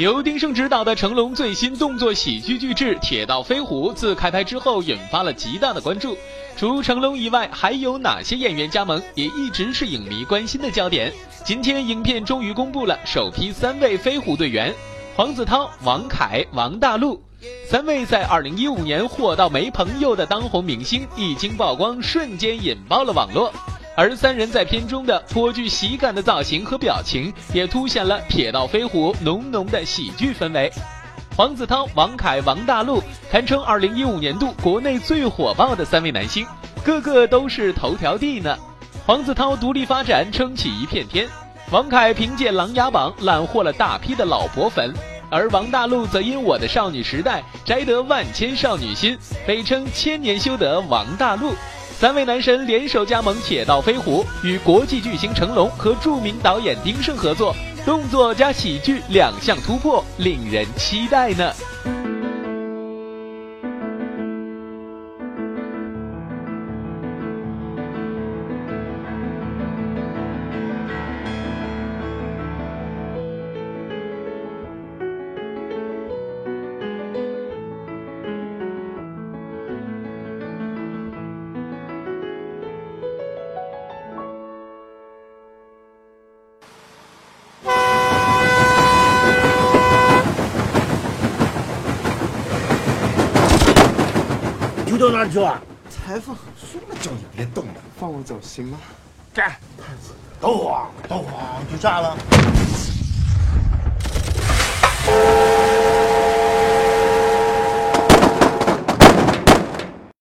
由丁晟执导的成龙最新动作喜剧巨制《铁道飞虎》自开拍之后引发了极大的关注。除成龙以外，还有哪些演员加盟，也一直是影迷关心的焦点。今天，影片终于公布了首批三位飞虎队员：黄子韬、王凯、王大陆。三位在2015年火到没朋友的当红明星，一经曝光，瞬间引爆了网络。而三人在片中的颇具喜感的造型和表情，也凸显了《铁道飞虎》浓浓的喜剧氛围。黄子韬、王凯、王大陆堪称2015年度国内最火爆的三位男星，个个都是头条帝呢。黄子韬独立发展，撑起一片天；王凯凭借《琅琊榜》揽获了大批的老婆粉，而王大陆则因《我的少女时代》摘得万千少女心，被称千年修得王大陆。三位男神联手加盟《铁道飞虎》，与国际巨星成龙和著名导演丁晟合作，动作加喜剧两项突破，令人期待呢。到哪儿去啊？裁缝，说了叫你别动了，放我走行吗？干！都慌，都慌，就炸了。